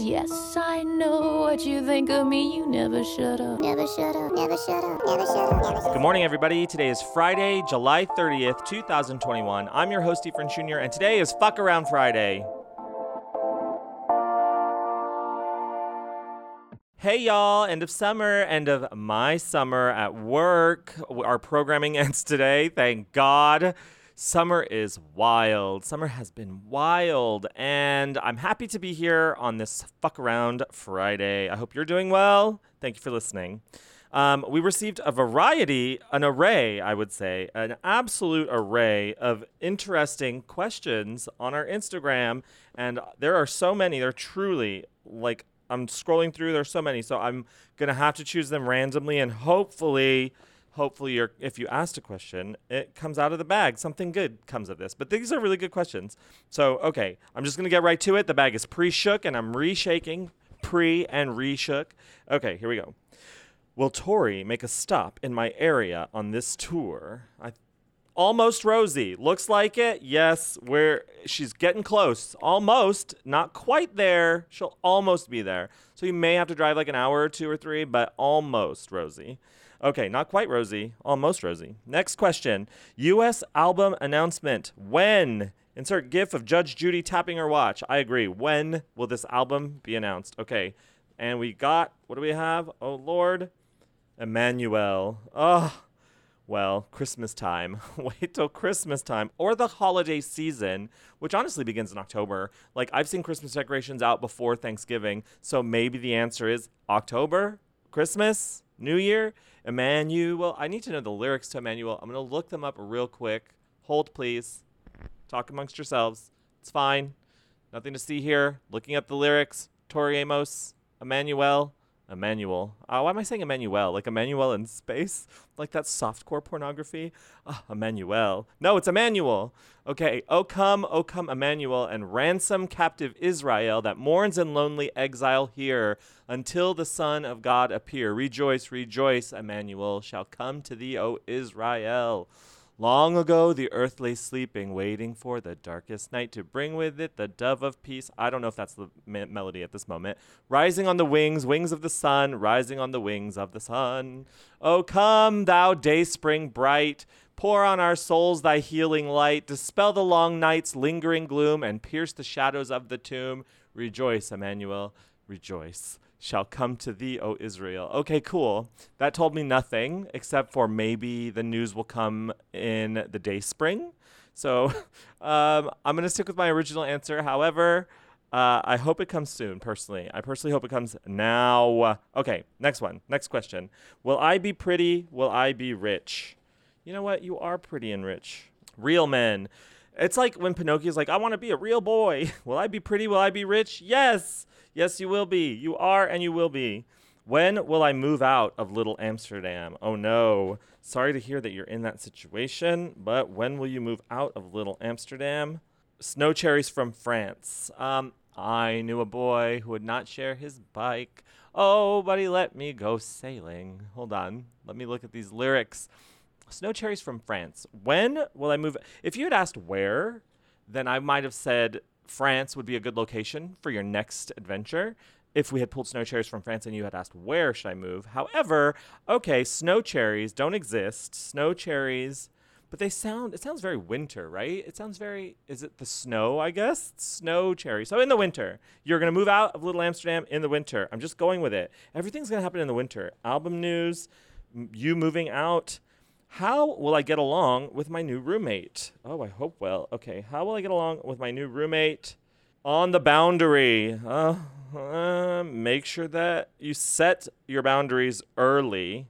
Yes, I know what you think of me. You never shut up. Never shut up, never shut up, never shut up, never shut up. Good morning, everybody. Today is Friday, July 30th, 2021. I'm your host, Efren Jr., and today is Fuck Around Friday. Hey, y'all, end of summer, end of my summer at work. Our programming ends today, thank God. Summer is wild. Summer has been wild, and I'm happy to be here on this Fuck Around Friday. I hope you're doing well. Thank you for listening. Um, we received a variety, an array, I would say, an absolute array of interesting questions on our Instagram. And there are so many. They're truly like, I'm scrolling through, there's so many. So I'm going to have to choose them randomly and hopefully. Hopefully, you're, if you asked a question, it comes out of the bag. Something good comes of this. But these are really good questions. So, okay, I'm just going to get right to it. The bag is pre shook and I'm reshaking, pre and reshook. Okay, here we go. Will Tori make a stop in my area on this tour? I almost Rosey. Looks like it. Yes, where she's getting close. Almost, not quite there. She'll almost be there. So you may have to drive like an hour or two or three, but almost Rosey. Okay, not quite Rosey, almost Rosey. Next question. US album announcement. When? Insert gif of Judge Judy tapping her watch. I agree. When will this album be announced? Okay. And we got, what do we have? Oh, Lord. Emmanuel. Oh, well, Christmas time. Wait till Christmas time or the holiday season, which honestly begins in October. Like, I've seen Christmas decorations out before Thanksgiving. So maybe the answer is October, Christmas, New Year. Emmanuel. I need to know the lyrics to Emmanuel. I'm going to look them up real quick. Hold, please. Talk amongst yourselves. It's fine. Nothing to see here. Looking up the lyrics. Tori Amos, Emmanuel. Emmanuel. Uh, why am I saying Emmanuel? Like Emmanuel in space? Like that softcore pornography? Oh, Emmanuel. No, it's Emmanuel. Okay. O come, O come, Emmanuel, and ransom captive Israel that mourns in lonely exile here until the Son of God appear. Rejoice, rejoice, Emmanuel shall come to thee, O Israel. Long ago, the earth lay sleeping, waiting for the darkest night to bring with it the dove of peace. I don't know if that's the me- melody at this moment. Rising on the wings, wings of the sun, rising on the wings of the sun. Oh, come, thou day spring bright. Pour on our souls thy healing light. Dispel the long night's lingering gloom and pierce the shadows of the tomb. Rejoice, Emmanuel, rejoice shall come to thee, O Israel. Okay, cool. That told me nothing except for maybe the news will come in the day spring. So um, I'm going to stick with my original answer. However, uh, I hope it comes soon, personally. I personally hope it comes now. Okay, next one. Next question. Will I be pretty? Will I be rich? You know what? You are pretty and rich. Real men. It's like when Pinocchio's like, I want to be a real boy. Will I be pretty? Will I be rich? Yes. Yes, you will be. You are and you will be. When will I move out of Little Amsterdam? Oh no. Sorry to hear that you're in that situation, but when will you move out of Little Amsterdam? Snow cherries from France. Um, I knew a boy who would not share his bike. Oh, buddy, let me go sailing. Hold on. Let me look at these lyrics. Snow cherries from France. When will I move? If you had asked where, then I might have said France would be a good location for your next adventure if we had pulled snow cherries from France and you had asked where should I move. However, okay, snow cherries don't exist. Snow cherries, but they sound it sounds very winter, right? It sounds very is it the snow, I guess? Snow cherry. So in the winter, you're to move out of Little Amsterdam in the winter. I'm just going with it. Everything's to happen in the winter. Album news, m- you moving out. How will I get along with my new roommate? Oh, I hope well. Okay, how will I get along with my new roommate? On the boundary. Uh, uh, make sure that you set your boundaries early.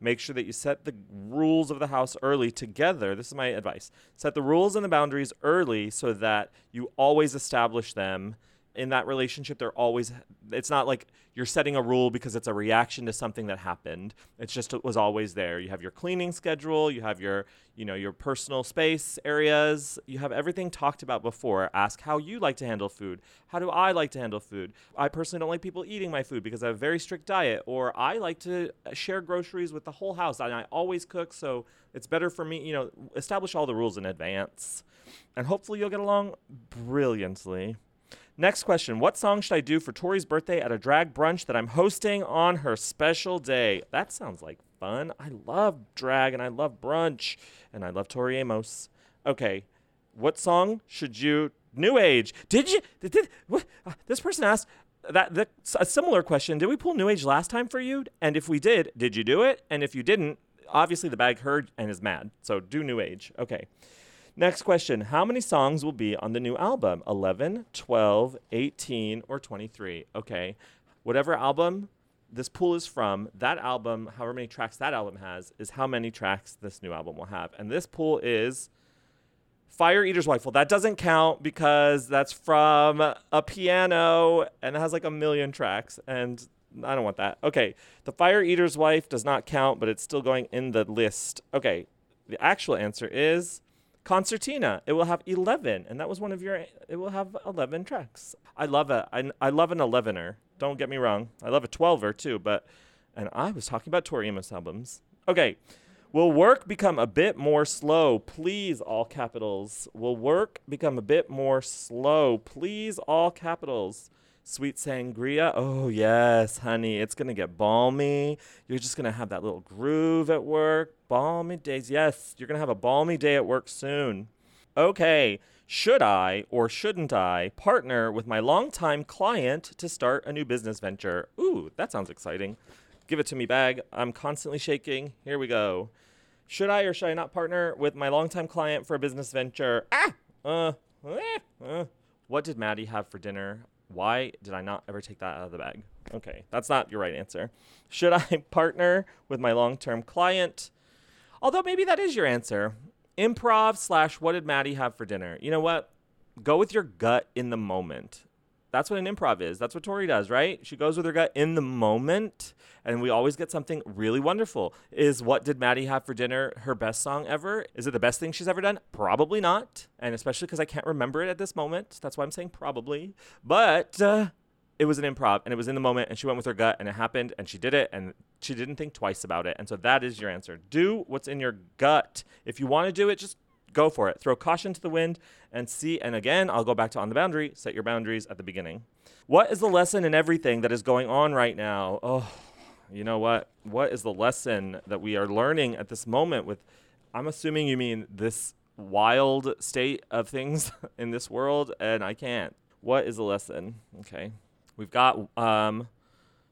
Make sure that you set the rules of the house early together. This is my advice. Set the rules and the boundaries early so that you always establish them in that relationship they're always it's not like you're setting a rule because it's a reaction to something that happened. It's just it was always there. You have your cleaning schedule you have your you know your personal space areas. You have everything talked about before. Ask how you like to handle food. How do i like to handle food? I personally don't like people eating my food because i have a very strict diet or i like to share groceries with the whole house and i always cook so it's better for me you know establish all the rules in advance and hopefully you'll get along brilliantly Next question. What song should I do for Tori's birthday at a drag brunch that I'm hosting on her special day? That sounds like fun. I love drag and I love brunch and I love Tori Amos. Okay. What song should you New Age. Did you did, did what uh, this person asked that, that a similar question. Did we pull New Age last time for you? And if we did, did you do it? And if you didn't, obviously the bag heard and is mad. So do New Age. Okay. Next question How many songs will be on the new album? 11, 12, 18, or 23? Okay. Whatever album this pool is from, that album, however many tracks that album has, is how many tracks this new album will have. And this pool is Fire Eater's Wife. Well, that doesn't count because that's from a piano and it has like a million tracks. And I don't want that. Okay. The Fire Eater's Wife does not count, but it's still going in the list. Okay. The actual answer is Concertina. It will have 11. And that was one of your, it will have 11 tracks. I love it. I, I love an 11er. Don't get me wrong. I love a 12er too, but, and I was talking about Tori Amos albums. Okay. Will work become a bit more slow? Please, all capitals. Will work become a bit more slow? Please, all capitals. Sweet sangria. Oh, yes, honey. It's going to get balmy. You're just going to have that little groove at work. Balmy days. Yes, you're going to have a balmy day at work soon. Okay. Should I or shouldn't I partner with my longtime client to start a new business venture? Ooh, that sounds exciting. Give it to me, bag. I'm constantly shaking. Here we go. Should I or should I not partner with my longtime client for a business venture? Ah! Uh, eh, uh. What did Maddie have for dinner? Why did I not ever take that out of the bag? Okay, that's not your right answer. Should I partner with my long term client? Although maybe that is your answer. Improv slash what did Maddie have for dinner? You know what? Go with your gut in the moment. That's what an improv is. That's what Tori does, right? She goes with her gut in the moment, and we always get something really wonderful. Is What Did Maddie Have for Dinner her best song ever? Is it the best thing she's ever done? Probably not. And especially because I can't remember it at this moment. That's why I'm saying probably. But uh, it was an improv, and it was in the moment, and she went with her gut, and it happened, and she did it, and she didn't think twice about it. And so that is your answer. Do what's in your gut. If you want to do it, just go for it. Throw caution to the wind and see. And again, I'll go back to on the boundary. Set your boundaries at the beginning. What is the lesson in everything that is going on right now? Oh, you know what? What is the lesson that we are learning at this moment with? I'm assuming you mean this wild state of things in this world, and I can't. What is the lesson? Okay. We've got um,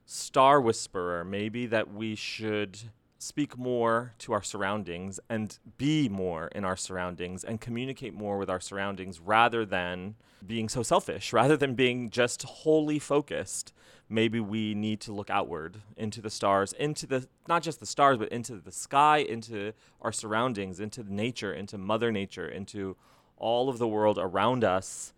Star Whisperer. Maybe that we should speak more to our surroundings and be more in our surroundings and communicate more with our surroundings rather than being so selfish, rather than being just wholly focused. Maybe we need to look outward into the stars, into the not just the stars, but into the sky, into our surroundings, into nature, into Mother Nature, into all of the world around us,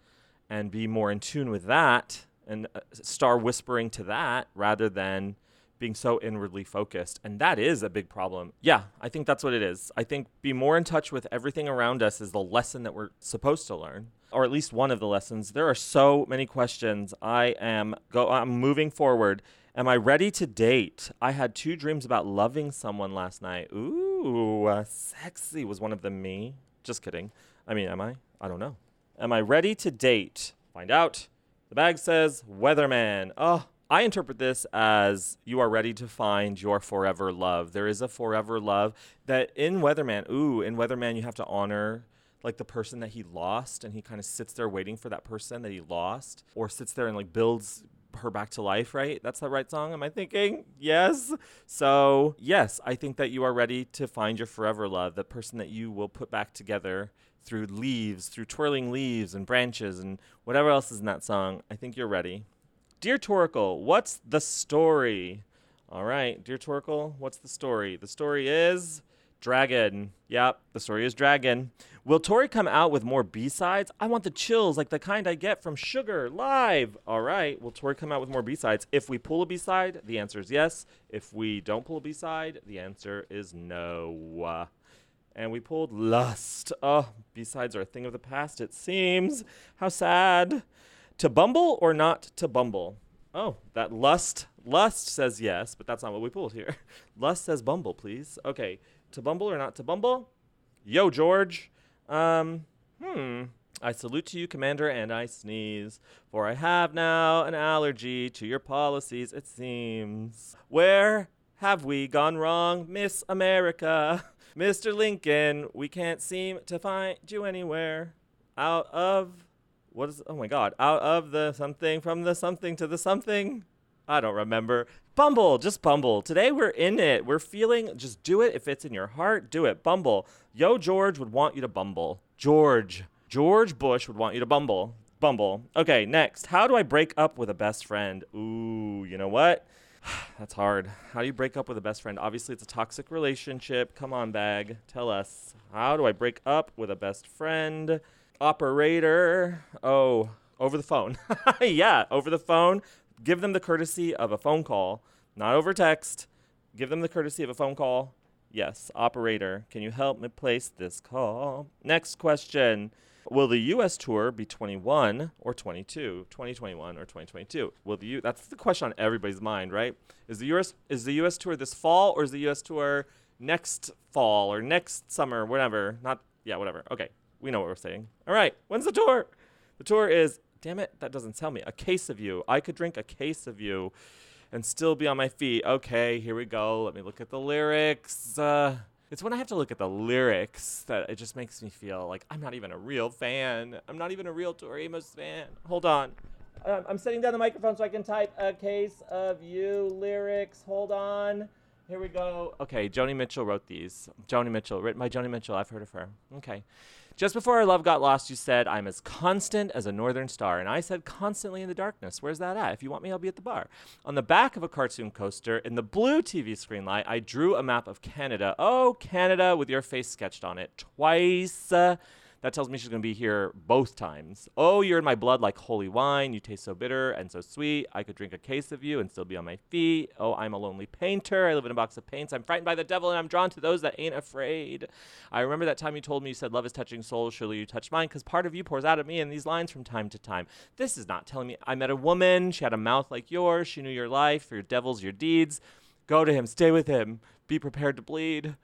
and be more in tune with that and uh, star whispering to that rather than being so inwardly focused. And that is a big problem. Yeah, I think that's what it is. I think be more in touch with everything around us is the lesson that we're supposed to learn. Or at least one of the lessons. There are so many questions. I am go I'm moving forward. Am I ready to date? I had two dreams about loving someone last night. Ooh, uh, sexy was one of them me. Just kidding. I mean, am I? I don't know. Am I ready to date? Find out. The bag says weatherman. Oh, I interpret this as you are ready to find your forever love. There is a forever love that in Weatherman, ooh, in Weatherman, you have to honor like the person that he lost and he kind of sits there waiting for that person that he lost or sits there and like builds her back to life, right? That's the right song, am I thinking? Yes. So, yes, I think that you are ready to find your forever love, the person that you will put back together through leaves, through twirling leaves and branches and whatever else is in that song. I think you're ready. Dear Torkel, what's the story? All right, Dear Torkel, what's the story? The story is Dragon. Yep, the story is Dragon. Will Tori come out with more B-sides? I want the chills like the kind I get from Sugar live. All right, will Tori come out with more B-sides? If we pull a B-side, the answer is yes. If we don't pull a B-side, the answer is no. And we pulled Lust. Oh, B-sides are a thing of the past, it seems. How sad. To bumble or not to bumble? Oh, that lust. Lust says yes, but that's not what we pulled here. Lust says bumble, please. Okay, to bumble or not to bumble? Yo, George. Um, hmm. I salute to you, Commander, and I sneeze, for I have now an allergy to your policies, it seems. Where have we gone wrong, Miss America? Mr. Lincoln, we can't seem to find you anywhere. Out of. What is. Oh my god. Out of the something, from the something to the something? I don't remember. Bumble, just Bumble. Today we're in it. We're feeling, just do it. If it's in your heart, do it. Bumble. Yo, George would want you to Bumble. George. George Bush would want you to Bumble. Bumble. Okay, next. How do I break up with a best friend? Ooh, you know what? That's hard. How do you break up with a best friend? Obviously, it's a toxic relationship. Come on, bag. Tell us. How do I break up with a best friend? Operator. Oh, over the phone. yeah, over the phone. Give them the courtesy of a phone call, not over text. Give them the courtesy of a phone call. Yes, operator. Can you help me place this call? Next question. Will the U.S. tour be 21 or 22? 2021 or 2022? Will the U- that's the question on everybody's mind, right? Is the U.S. is the U.S. tour this fall or is the U.S. tour next fall or next summer, whatever? Not yeah, whatever. Okay, we know what we're saying. All right, when's the tour? The tour is damn it, that doesn't tell me. A case of you. I could drink a case of you and still be on my feet. Okay, here we go. Let me look at the lyrics. Uh, it's when I have to look at the lyrics that it just makes me feel like I'm not even a real fan. I'm not even a real Tori Amos fan. Hold on. Um, I'm setting down the microphone so I can type a case of you lyrics. Hold on. Here we go. Okay, Joni Mitchell wrote these. Joni Mitchell, written by Joni Mitchell. I've heard of her. Okay. Just before our love got lost, you said, I'm as constant as a northern star. And I said, constantly in the darkness. Where's that at? If you want me, I'll be at the bar. On the back of a cartoon coaster, in the blue TV screen light, I drew a map of Canada. Oh, Canada, with your face sketched on it twice. Uh, that tells me she's going to be here both times. Oh, you're in my blood like holy wine. You taste so bitter and so sweet. I could drink a case of you and still be on my feet. Oh, I'm a lonely painter. I live in a box of paints. I'm frightened by the devil and I'm drawn to those that ain't afraid. I remember that time you told me you said love is touching souls. Surely you touched mine because part of you pours out at me in these lines from time to time. This is not telling me I met a woman. She had a mouth like yours. She knew your life, your devils, your deeds. Go to him. Stay with him. Be prepared to bleed.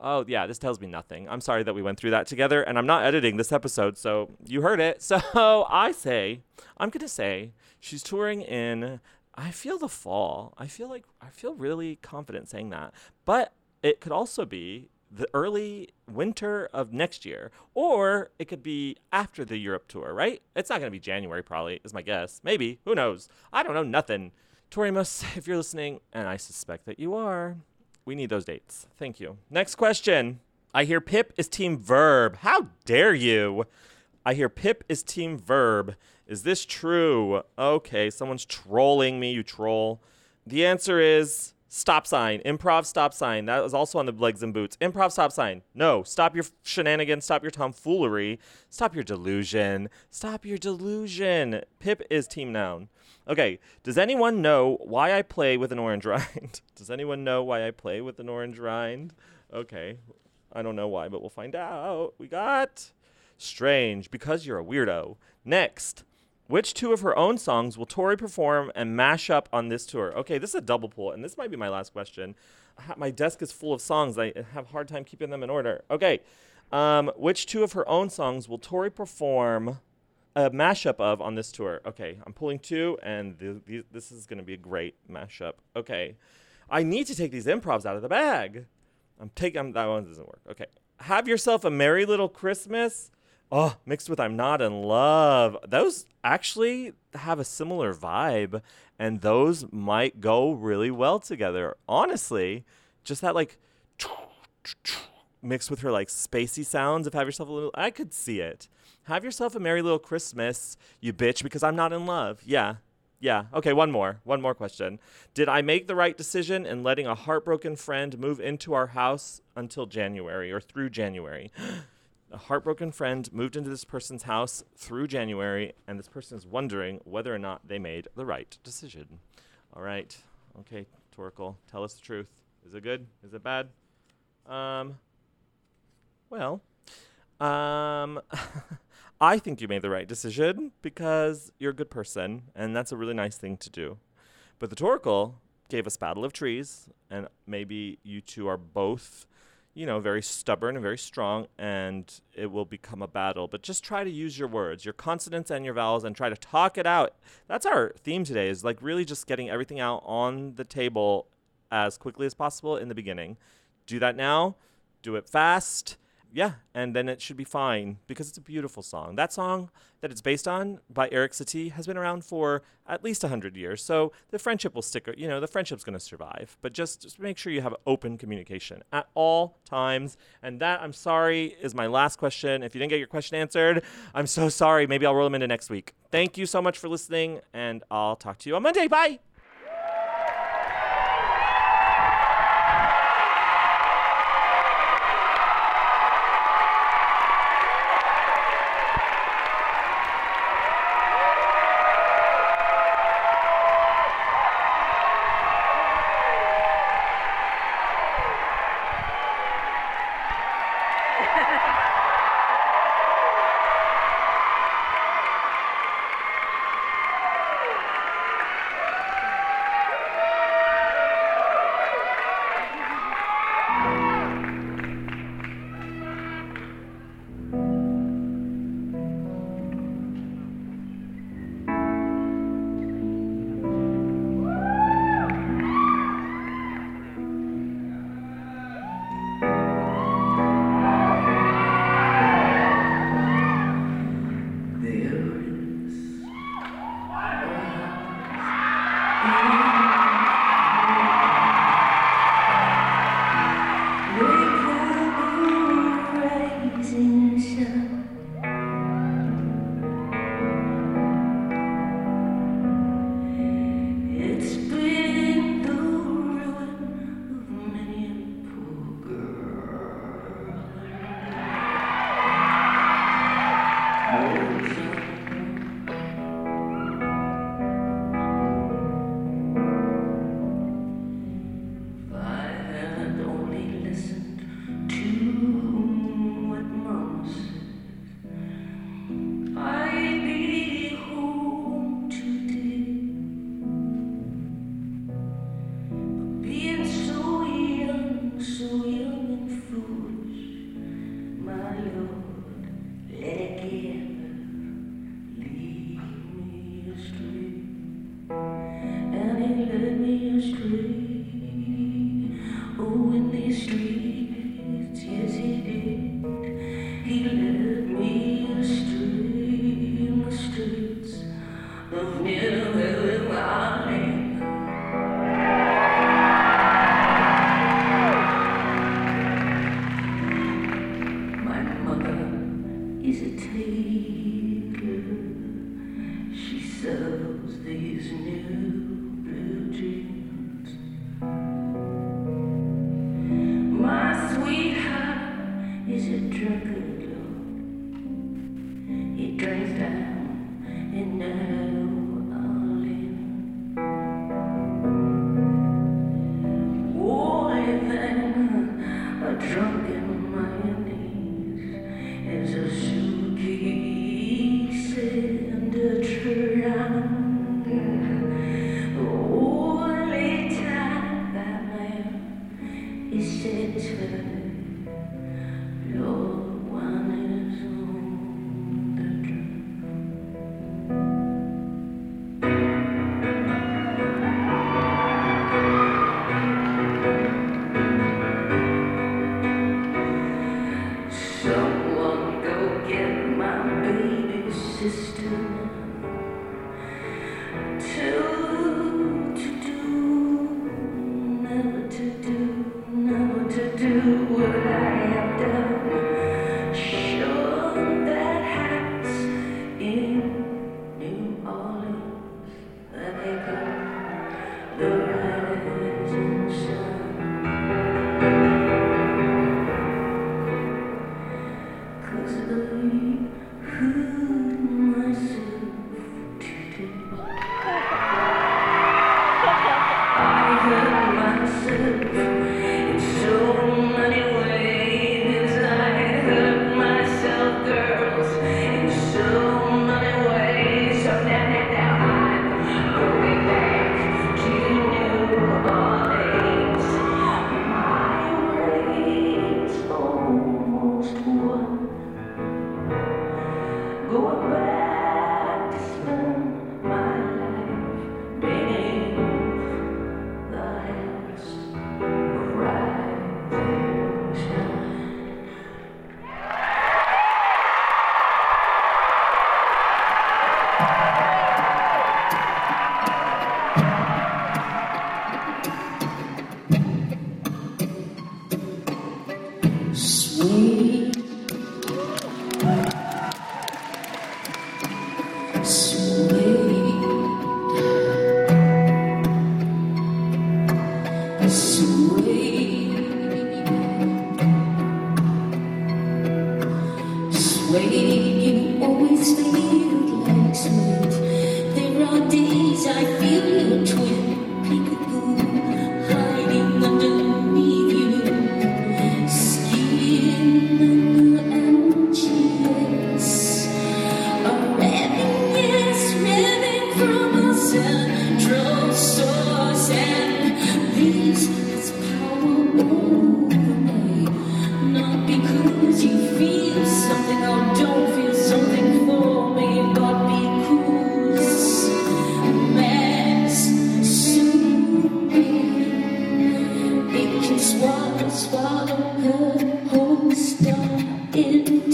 Oh, yeah, this tells me nothing. I'm sorry that we went through that together, and I'm not editing this episode, so you heard it. So I say, I'm to say, she's touring in, I feel the fall. I feel like, I feel really confident saying that. But it could also be the early winter of next year, or it could be after the Europe tour, right? It's not going to be January, probably, is my guess. Maybe. Who knows? I don't know nothing. Torimus, if you're listening, and I suspect that you are, we need those dates. Thank you. Next question. I hear Pip is team verb. How dare you? I hear Pip is team verb. Is this true? Okay, someone's trolling me, you troll. The answer is stop sign. Improv stop sign. That was also on the legs and boots. Improv stop sign. No, stop your shenanigans. Stop your tomfoolery. Stop your delusion. Stop your delusion. Pip is team noun. Okay, does anyone know why I play with an orange rind? does anyone know why I play with an orange rind? Okay, I don't know why, but we'll find out. We got Strange, because you're a weirdo. Next, which two of her own songs will Tori perform and mash up on this tour? Okay, this is a double pull, and this might be my last question. Ha- My desk is full of songs. I have hard time keeping them in order. Okay, um, which two of her own songs will Tori perform a mashup of on this tour? Okay, I'm pulling two, and th- th- this is going to be a great mashup. Okay, I need to take these improvs out of the bag. I'm taking that one doesn't work. Okay, have yourself a merry little Christmas. Oh, mixed with I'm not in love. Those actually have a similar vibe, and those might go really well together. Honestly, just that like mixed with her like spacey sounds of have yourself a little I could see it. Have yourself a merry little Christmas, you bitch, because I'm not in love. Yeah. Yeah. Okay, one more. One more question. Did I make the right decision in letting a heartbroken friend move into our house until January or through January? a heartbroken friend moved into this person's house through January, and this person is wondering whether or not they made the right decision. All right. Okay, Torkel, tell us the truth. Is it good? Is it bad? Um, well, um, I think you made the right decision because you're a good person, and that's a really nice thing to do. But the Torkel gave us Battle of Trees, and maybe you two are both you know, very stubborn and very strong, and it will become a battle. But just try to use your words, your consonants and your vowels, and try to talk it out. That's our theme today, is like really just getting everything out on the table as quickly as possible in the beginning. Do that now, do it fast. Yeah, and then it should be fine because it's a beautiful song. That song that it's based on by Eric Satie has been around for at least 100 years. So the friendship will stick, you know, the friendship's going to survive. But just, just make sure you have open communication at all times. And that, I'm sorry, is my last question. If you didn't get your question answered, I'm so sorry. Maybe I'll roll them into next week. Thank you so much for listening, and I'll talk to you on Monday. Bye.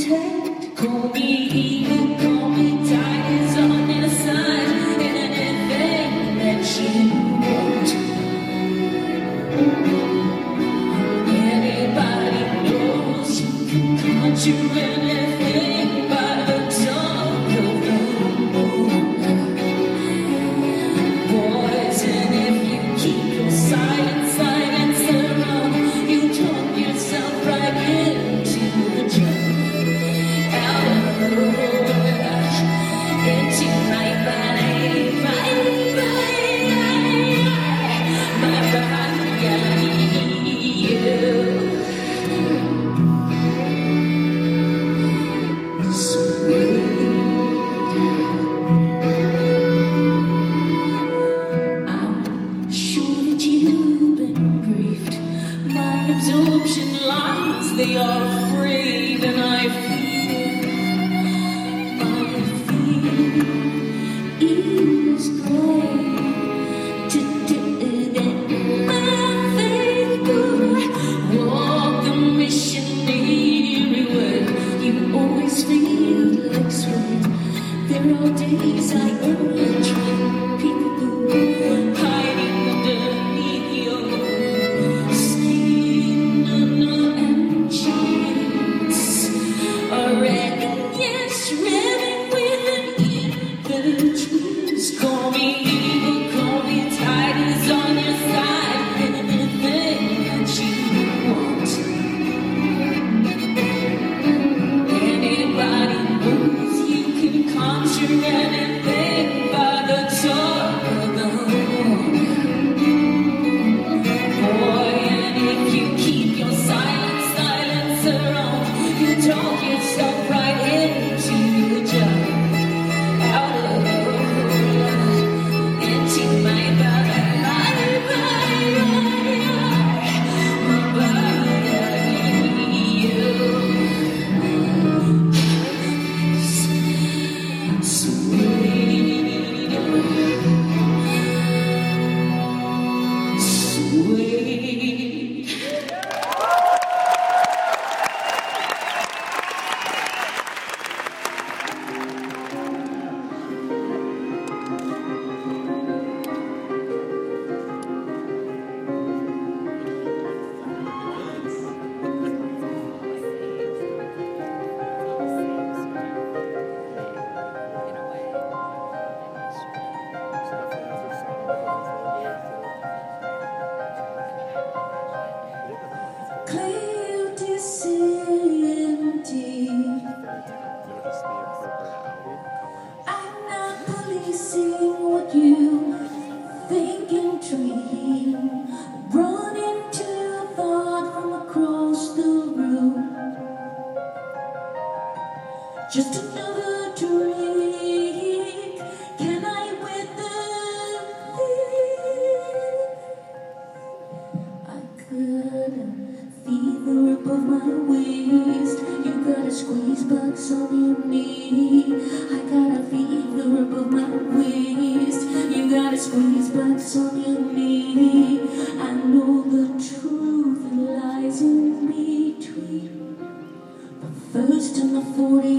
turn these blacks on your needy. I know the truth that lies in between. The first in the forty.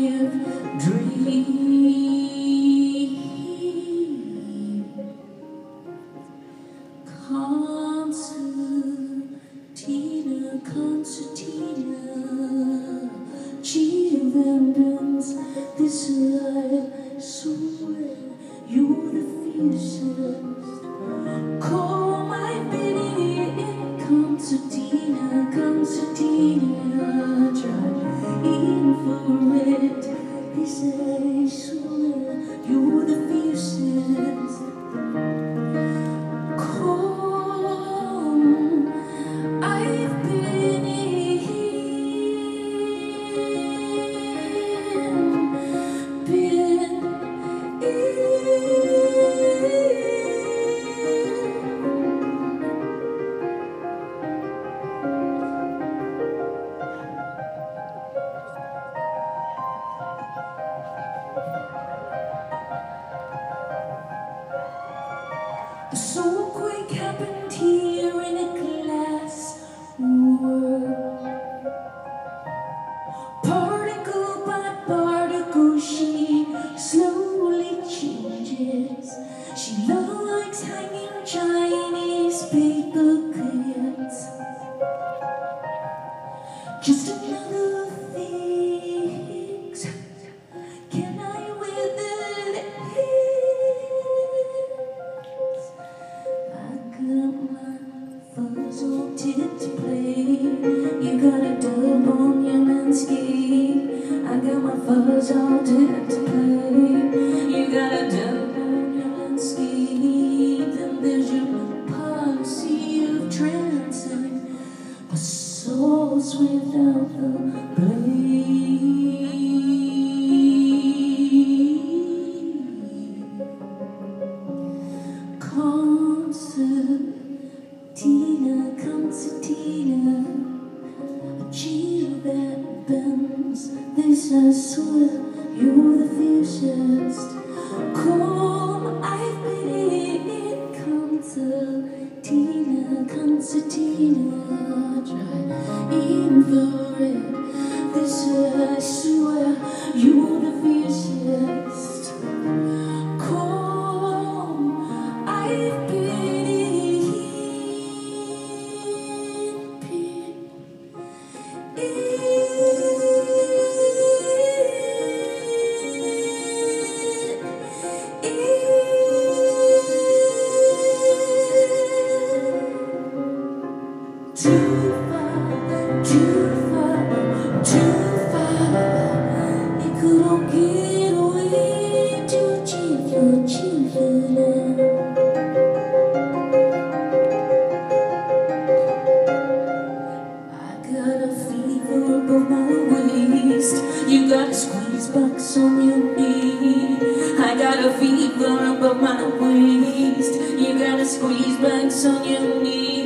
Squeeze box on your knee.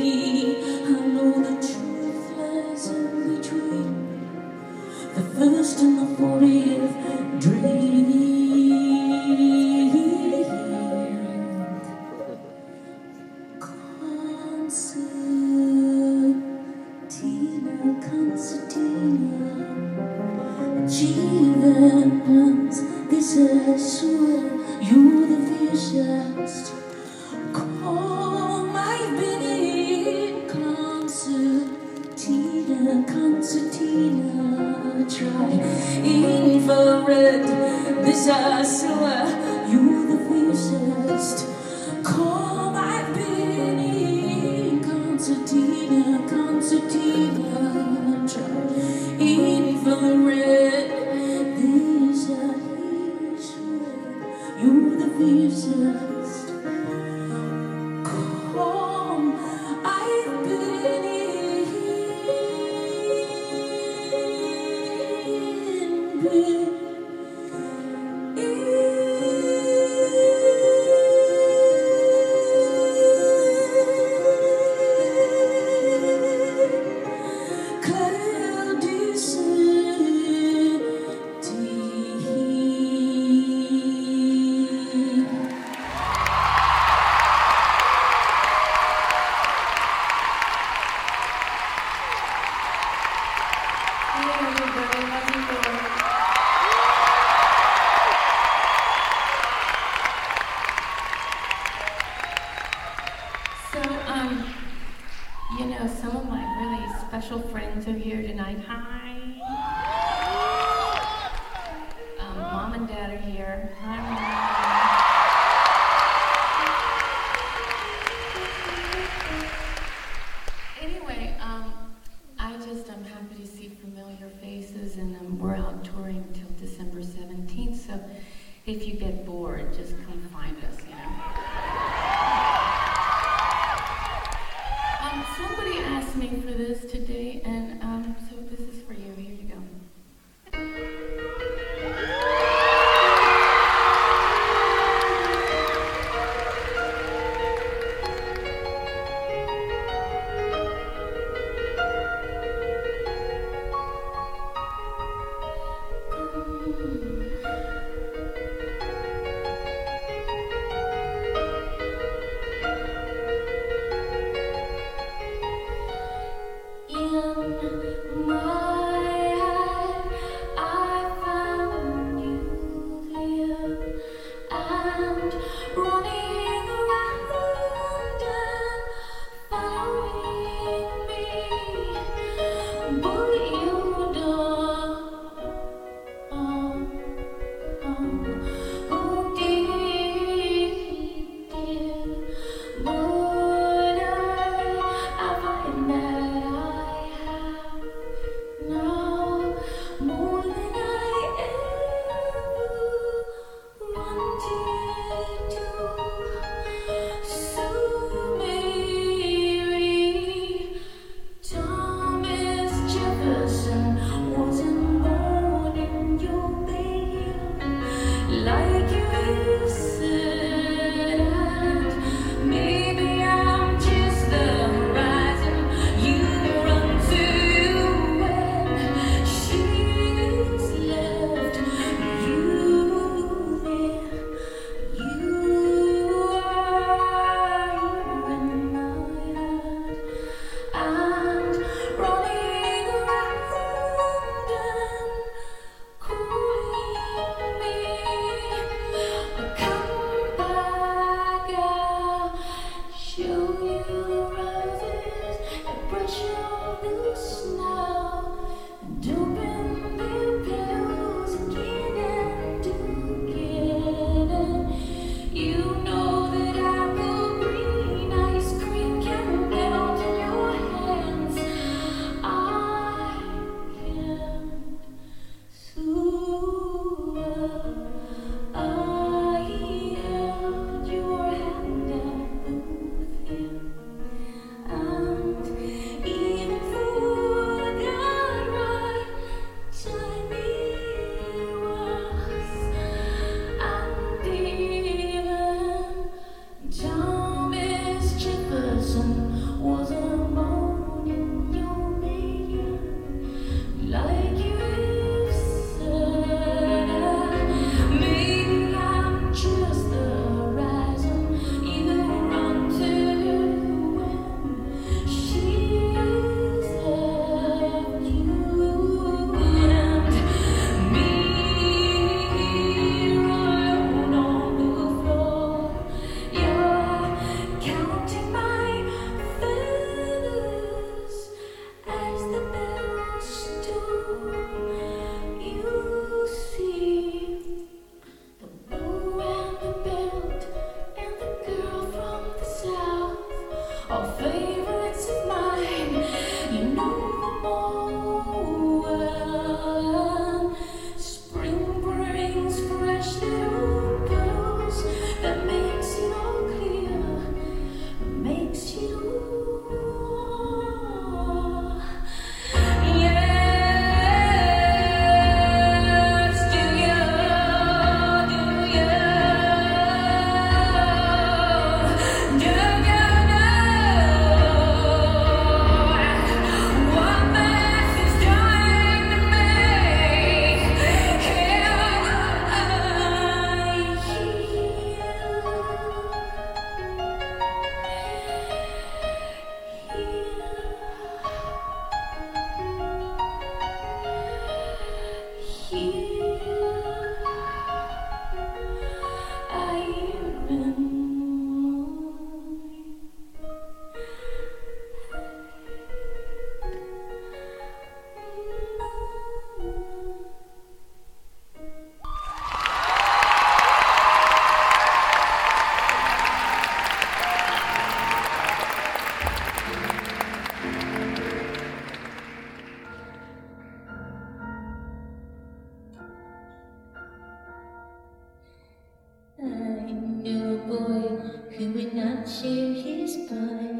His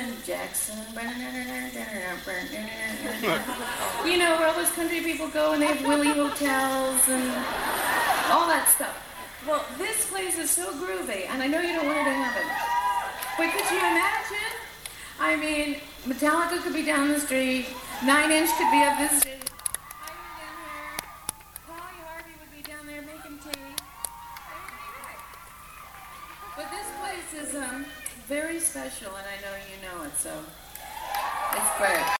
Norman Jackson. you know, where all those country people go and they have Willie hotels and all that stuff. Well, this place is so groovy, and I know you don't want it to happen. But could you imagine? I mean, Metallica could be down the street, Nine Inch could be up the street. So it's great.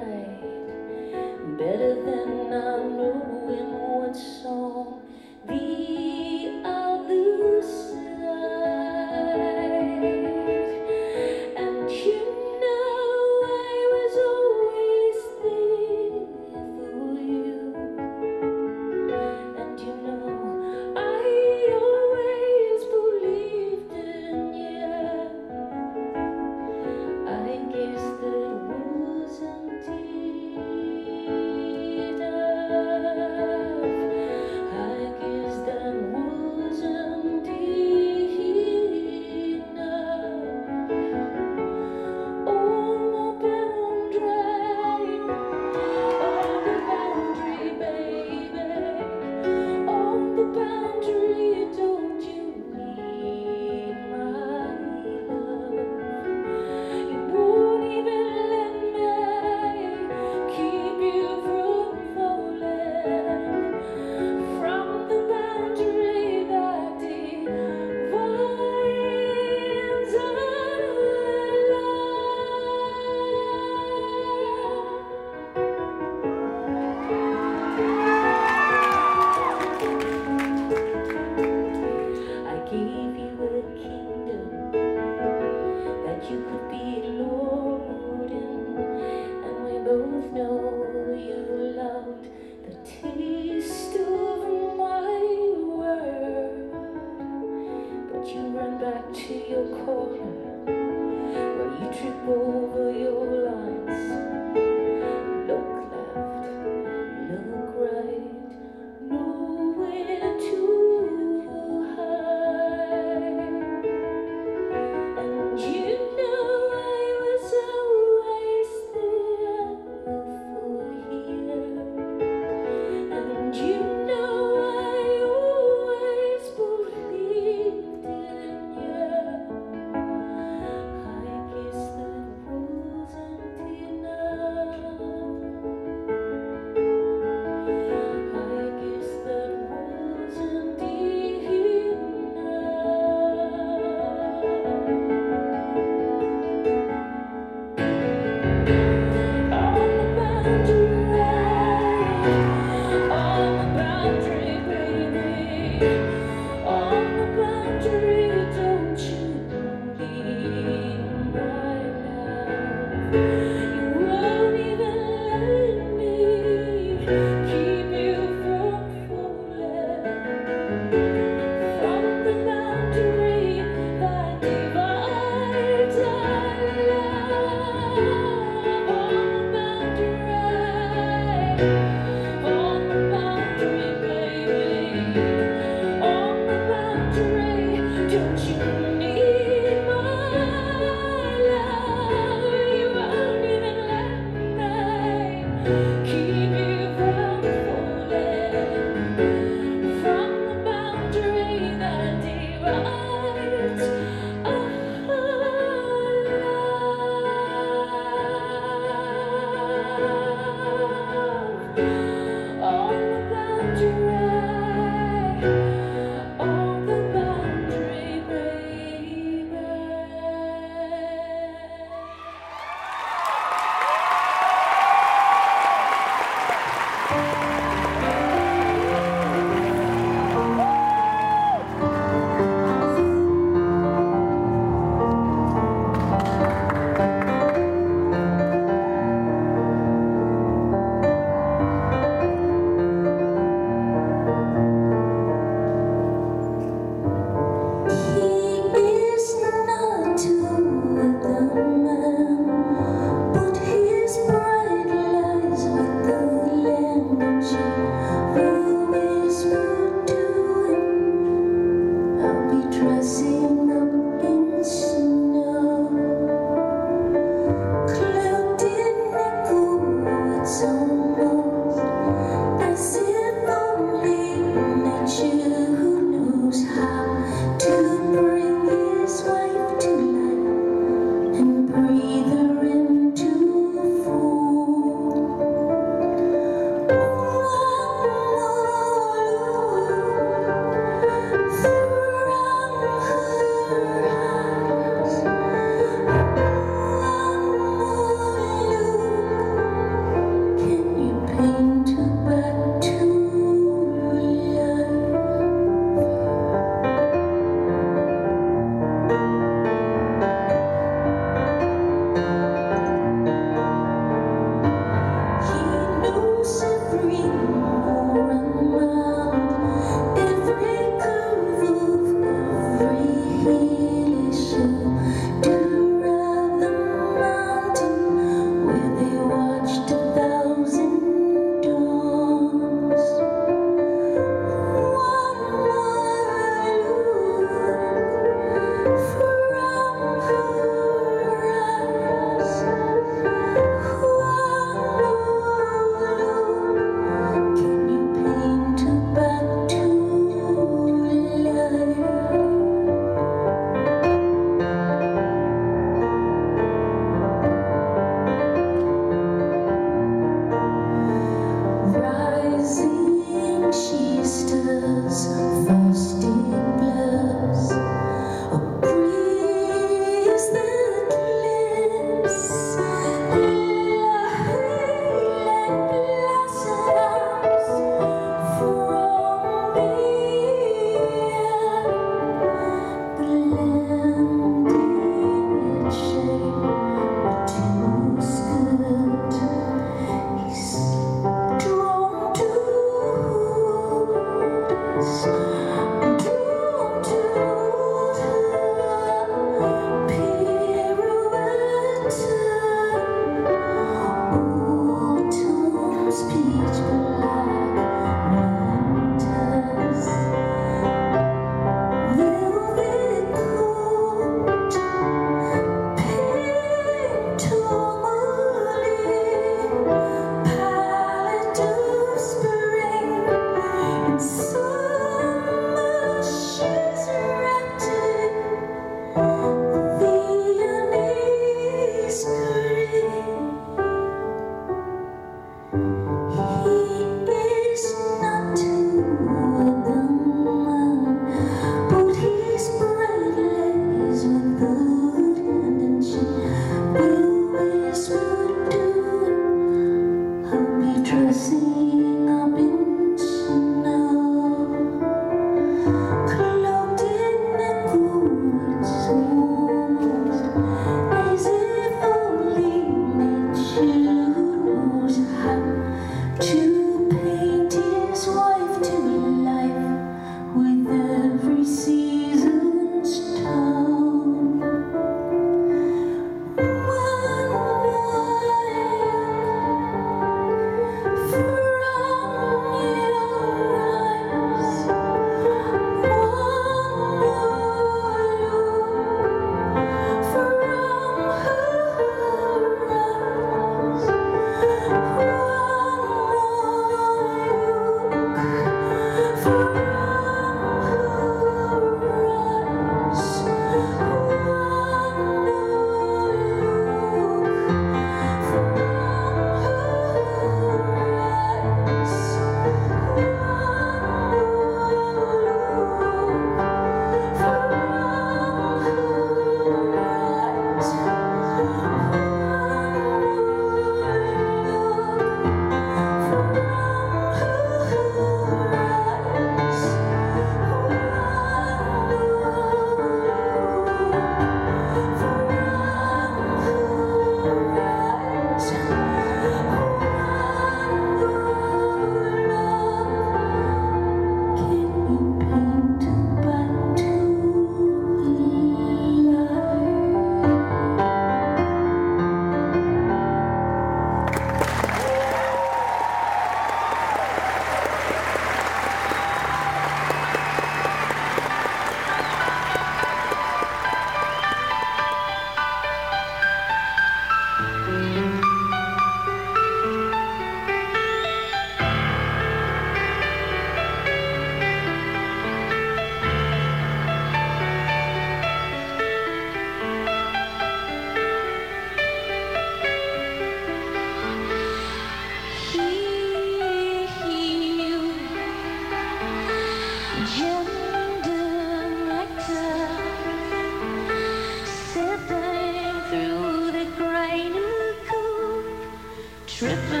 tripping.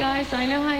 Guys, I know how